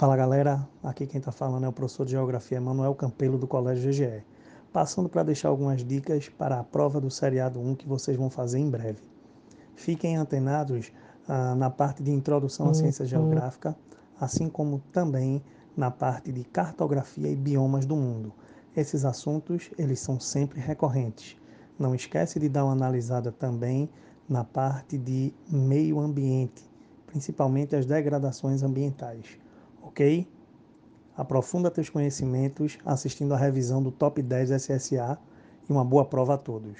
Fala galera, aqui quem está falando é o professor de Geografia Manuel Campelo do Colégio GGE, passando para deixar algumas dicas para a prova do Seriado 1 que vocês vão fazer em breve. Fiquem antenados ah, na parte de Introdução à Ciência Geográfica, assim como também na parte de Cartografia e Biomas do Mundo. Esses assuntos, eles são sempre recorrentes. Não esquece de dar uma analisada também na parte de meio ambiente, principalmente as degradações ambientais ok? Aprofunda teus conhecimentos assistindo à revisão do Top 10 SSA e uma boa prova a todos.